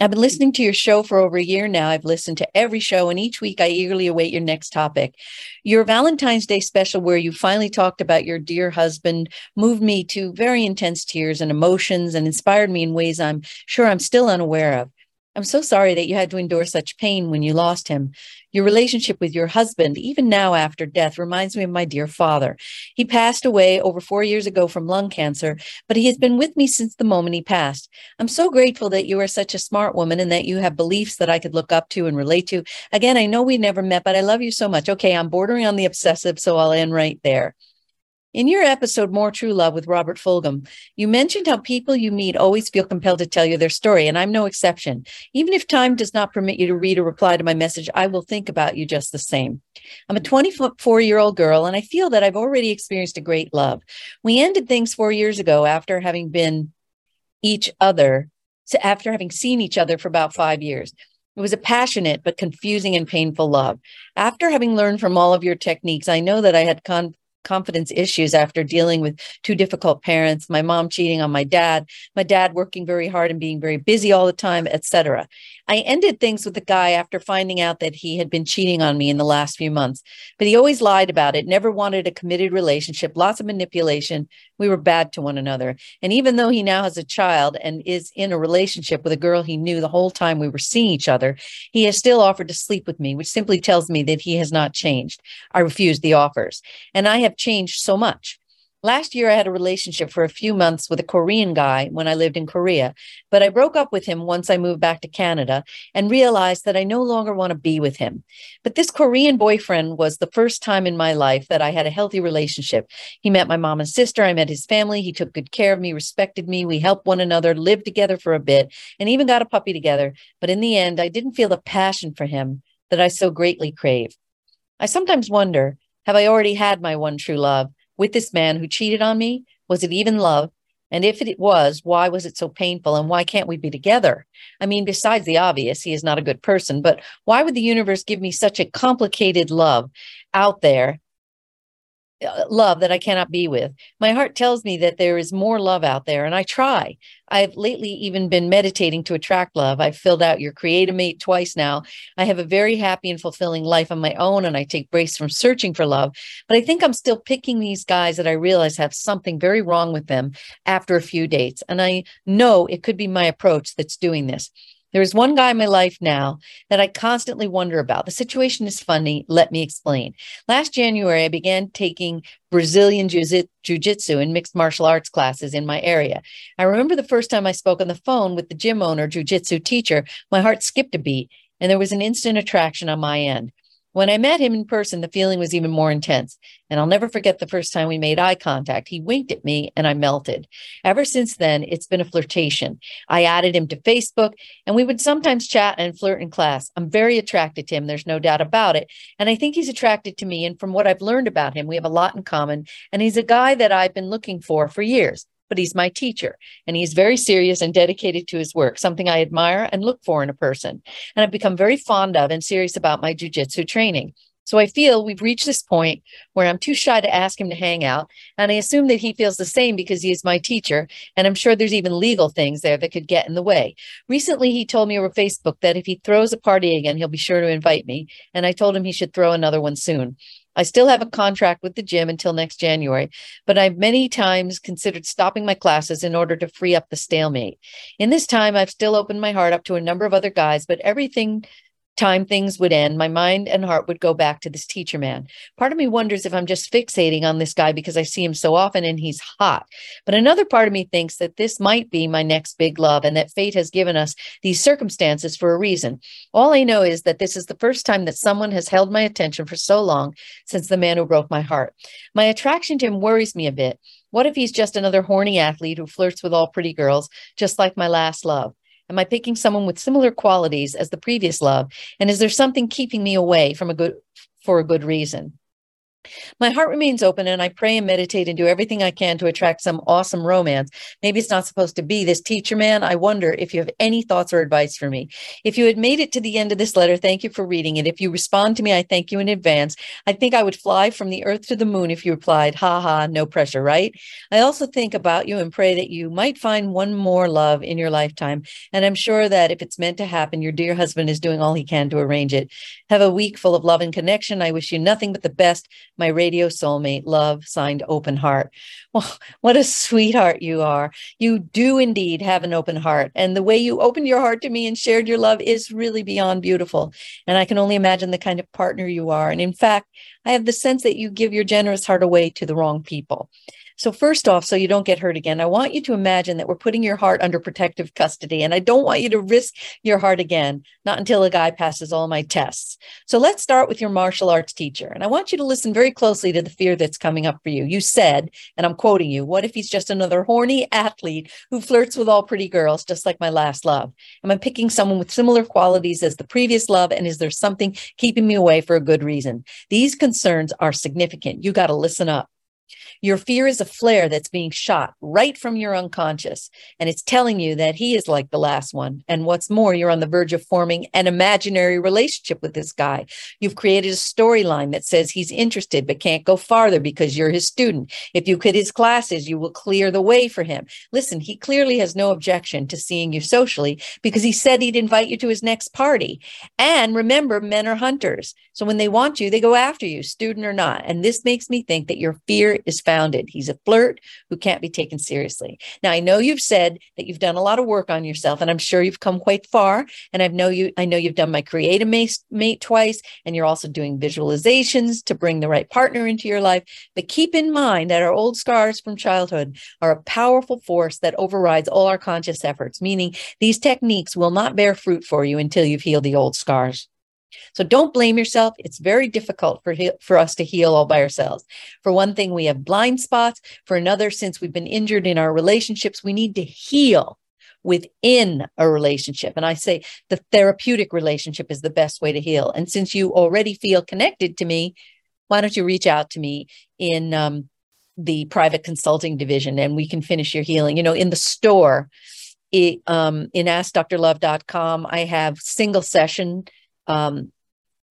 I've been listening to your show for over a year now. I've listened to every show, and each week I eagerly await your next topic. Your Valentine's Day special, where you finally talked about your dear husband, moved me to very intense tears and emotions and inspired me in ways I'm sure I'm still unaware of. I'm so sorry that you had to endure such pain when you lost him. Your relationship with your husband, even now after death, reminds me of my dear father. He passed away over four years ago from lung cancer, but he has been with me since the moment he passed. I'm so grateful that you are such a smart woman and that you have beliefs that I could look up to and relate to. Again, I know we never met, but I love you so much. Okay, I'm bordering on the obsessive, so I'll end right there. In your episode, More True Love with Robert Fulghum, you mentioned how people you meet always feel compelled to tell you their story, and I'm no exception. Even if time does not permit you to read or reply to my message, I will think about you just the same. I'm a 24 year old girl, and I feel that I've already experienced a great love. We ended things four years ago after having been each other, after having seen each other for about five years. It was a passionate but confusing and painful love. After having learned from all of your techniques, I know that I had con- confidence issues after dealing with two difficult parents my mom cheating on my dad my dad working very hard and being very busy all the time etc i ended things with the guy after finding out that he had been cheating on me in the last few months but he always lied about it never wanted a committed relationship lots of manipulation. We were bad to one another. And even though he now has a child and is in a relationship with a girl he knew the whole time we were seeing each other he has still offered to sleep with me which simply tells me that he has not changed. I refused the offers. And i have have changed so much. Last year, I had a relationship for a few months with a Korean guy when I lived in Korea, but I broke up with him once I moved back to Canada and realized that I no longer want to be with him. But this Korean boyfriend was the first time in my life that I had a healthy relationship. He met my mom and sister. I met his family. He took good care of me, respected me. We helped one another, lived together for a bit, and even got a puppy together. But in the end, I didn't feel the passion for him that I so greatly crave. I sometimes wonder have I already had my one true love? with this man who cheated on me? Was it even love? And if it was, why was it so painful? And why can't we be together? I mean, besides the obvious, he is not a good person, but why would the universe give me such a complicated love out there Uh, love that I cannot be with. My heart tells me that there is more love out there, and I try. I've lately even been meditating to attract love. I've filled out your Create-A-Mate twice now. I have a very happy and fulfilling life on my own, and I take breaks from searching for love. But I think I'm still picking these guys that I realize have something very wrong with them after a few dates. And I know it could be my approach that's doing this. There is one guy in my life now that I constantly wonder about. The situation is funny. Let me explain. Last January, I began taking Brazilian Jiu Jitsu and mixed martial arts classes in my area. I remember the first time I spoke on the phone with the gym owner, Jiu Jitsu teacher, my heart skipped a beat and there was an instant attraction on my end. When I met him in person, the feeling was even more intense. And I'll never forget the first time we made eye contact. He winked at me and I melted. Ever since then, it's been a flirtation. I added him to Facebook and we would sometimes chat and flirt in class. I'm very attracted to him. There's no doubt about it. And I think he's attracted to me. And from what I've learned about him, we have a lot in common. And he's a guy that I've been looking for for years but he's my teacher and he's very serious and dedicated to his work, something I admire and look for in a person. And I've become very fond of and serious about my jujitsu training. So I feel we've reached this point where I'm too shy to ask him to hang out. And I assume that he feels the same because he is my teacher. And I'm sure there's even legal things there that could get in the way. Recently, he told me over Facebook that if he throws a party again, he'll be sure to invite me. And I told him he should throw another one soon. I still have a contract with the gym until next January, but I've many times considered stopping my classes in order to free up the stalemate. In this time, I've still opened my heart up to a number of other guys, but everything time things would end, my mind and heart would go back to this teacher man. Part of me wonders if I'm just fixating on this guy because I see him so often and he's hot. But another part of me thinks that this might be my next big love and that fate has given us these circumstances for a reason. All I know is that this is the first time that someone has held my attention for so long since the man who broke my heart. My attraction to him worries me a bit. What if he's just another horny athlete who flirts with all pretty girls, just like my last love? Am I picking someone with similar qualities as the previous love? And is there something keeping me away from a good for a good reason? My heart remains open and I pray and meditate and do everything I can to attract some awesome romance. Maybe it's not supposed to be this teacher man. I wonder if you have any thoughts or advice for me. If you had made it to the end of this letter, thank you for reading it. If you respond to me, I thank you in advance. I think I would fly from the earth to the moon if you replied, ha ha, no pressure, right? I also think about you and pray that you might find one more love in your lifetime. And I'm sure that if it's meant to happen, your dear husband is doing all he can to arrange it. Have a week full of love and connection. I wish you nothing but the best my radio soulmate, love, signed open heart. Well, what a sweetheart you are. You do indeed have an open heart. And the way you opened your heart to me and shared your love is really beyond beautiful. And I can only imagine the kind of partner you are. And in fact, I have the sense that you give your generous heart away to the wrong people. So, first off, so you don't get hurt again, I want you to imagine that we're putting your heart under protective custody. And I don't want you to risk your heart again, not until a guy passes all my tests. So, let's start with your martial arts teacher. And I want you to listen very closely to the fear that's coming up for you. You said, and I'm quoting you, what if he's just another horny athlete who flirts with all pretty girls, just like my last love? Am I picking someone with similar qualities as the previous love? And is there something keeping me away for a good reason? These concerns are significant. You got to listen up. Your fear is a flare that's being shot right from your unconscious, and it's telling you that he is like the last one. And what's more, you're on the verge of forming an imaginary relationship with this guy. You've created a storyline that says he's interested but can't go farther because you're his student. If you quit his classes, you will clear the way for him. Listen, he clearly has no objection to seeing you socially because he said he'd invite you to his next party. And remember, men are hunters. So when they want you, they go after you, student or not. And this makes me think that your fear is He's a flirt who can't be taken seriously. Now, I know you've said that you've done a lot of work on yourself, and I'm sure you've come quite far. And I know you, I know you've done my Create-A-Mate, mate twice, and you're also doing visualizations to bring the right partner into your life. But keep in mind that our old scars from childhood are a powerful force that overrides all our conscious efforts, meaning these techniques will not bear fruit for you until you've healed the old scars. So don't blame yourself. It's very difficult for, he- for us to heal all by ourselves. For one thing, we have blind spots. For another, since we've been injured in our relationships, we need to heal within a relationship. And I say the therapeutic relationship is the best way to heal. And since you already feel connected to me, why don't you reach out to me in um, the private consulting division and we can finish your healing? You know, in the store, it, um, in askdrlove.com, I have single session um,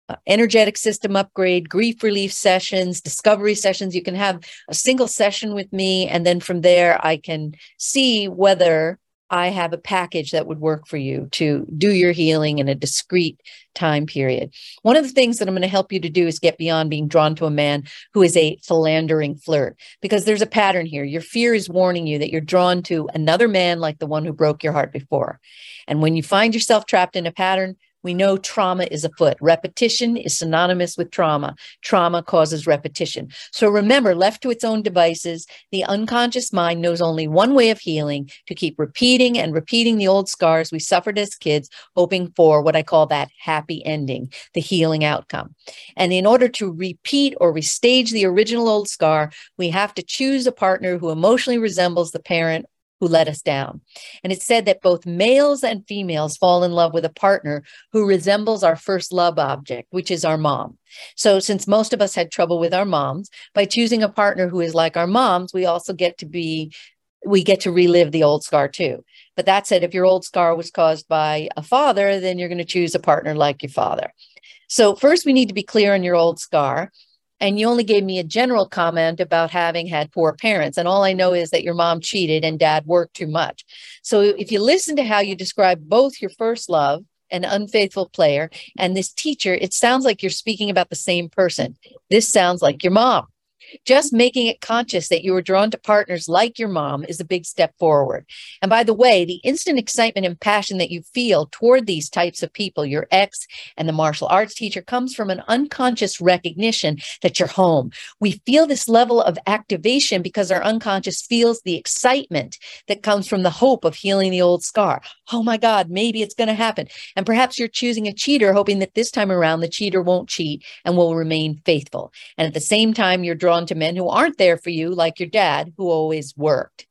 uh, energetic system upgrade, grief relief sessions, discovery sessions. You can have a single session with me. And then from there, I can see whether I have a package that would work for you to do your healing in a discrete time period. One of the things that I'm going to help you to do is get beyond being drawn to a man who is a philandering flirt, because there's a pattern here. Your fear is warning you that you're drawn to another man like the one who broke your heart before. And when you find yourself trapped in a pattern, we know trauma is afoot. Repetition is synonymous with trauma. Trauma causes repetition. So remember, left to its own devices, the unconscious mind knows only one way of healing to keep repeating and repeating the old scars we suffered as kids, hoping for what I call that happy ending, the healing outcome. And in order to repeat or restage the original old scar, we have to choose a partner who emotionally resembles the parent who let us down. And it's said that both males and females fall in love with a partner who resembles our first love object, which is our mom. So, since most of us had trouble with our moms, by choosing a partner who is like our moms, we also get to be we get to relive the old scar too. But that said, if your old scar was caused by a father, then you're going to choose a partner like your father. So, first, we need to be clear on your old scar and you only gave me a general comment about having had poor parents and all i know is that your mom cheated and dad worked too much. So if you listen to how you describe both your first love an unfaithful player and this teacher it sounds like you're speaking about the same person. This sounds like your mom just making it conscious that you were drawn to partners like your mom is a big step forward. And by the way, the instant excitement and passion that you feel toward these types of people, your ex and the martial arts teacher, comes from an unconscious recognition that you're home. We feel this level of activation because our unconscious feels the excitement that comes from the hope of healing the old scar. Oh my God, maybe it's going to happen. And perhaps you're choosing a cheater, hoping that this time around the cheater won't cheat and will remain faithful. And at the same time, you're drawn to men who aren't there for you, like your dad, who always worked.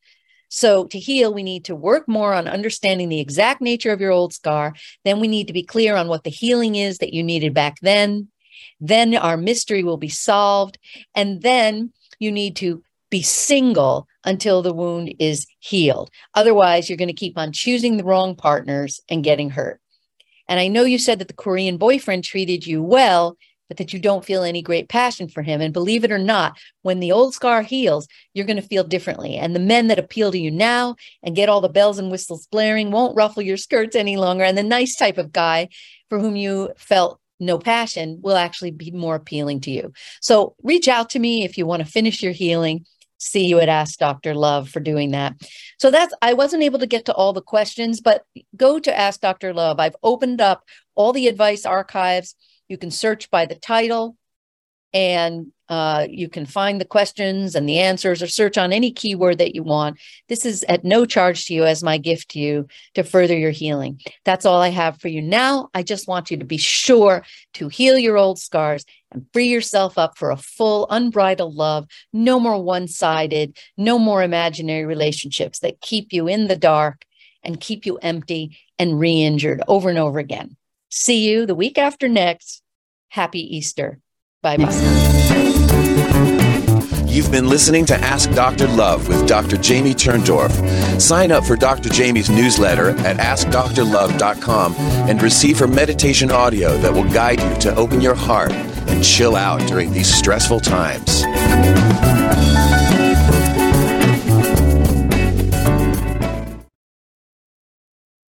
So, to heal, we need to work more on understanding the exact nature of your old scar. Then we need to be clear on what the healing is that you needed back then. Then our mystery will be solved. And then you need to be single until the wound is healed. Otherwise, you're going to keep on choosing the wrong partners and getting hurt. And I know you said that the Korean boyfriend treated you well but that you don't feel any great passion for him. And believe it or not, when the old scar heals, you're going to feel differently. And the men that appeal to you now and get all the bells and whistles blaring won't ruffle your skirts any longer. And the nice type of guy for whom you felt no passion will actually be more appealing to you. So reach out to me if you want to finish your healing. See you at Ask Dr. Love for doing that. So that's, I wasn't able to get to all the questions, but go to Ask Dr. Love. I've opened up all the advice archives you can search by the title and uh, you can find the questions and the answers or search on any keyword that you want. This is at no charge to you as my gift to you to further your healing. That's all I have for you now. I just want you to be sure to heal your old scars and free yourself up for a full, unbridled love. No more one sided, no more imaginary relationships that keep you in the dark and keep you empty and re injured over and over again. See you the week after next Happy Easter. Bye bye. You've been listening to Ask Dr. Love with Dr. Jamie Turndorf. Sign up for Dr. Jamie's newsletter at AskDrLove.com and receive her meditation audio that will guide you to open your heart and chill out during these stressful times.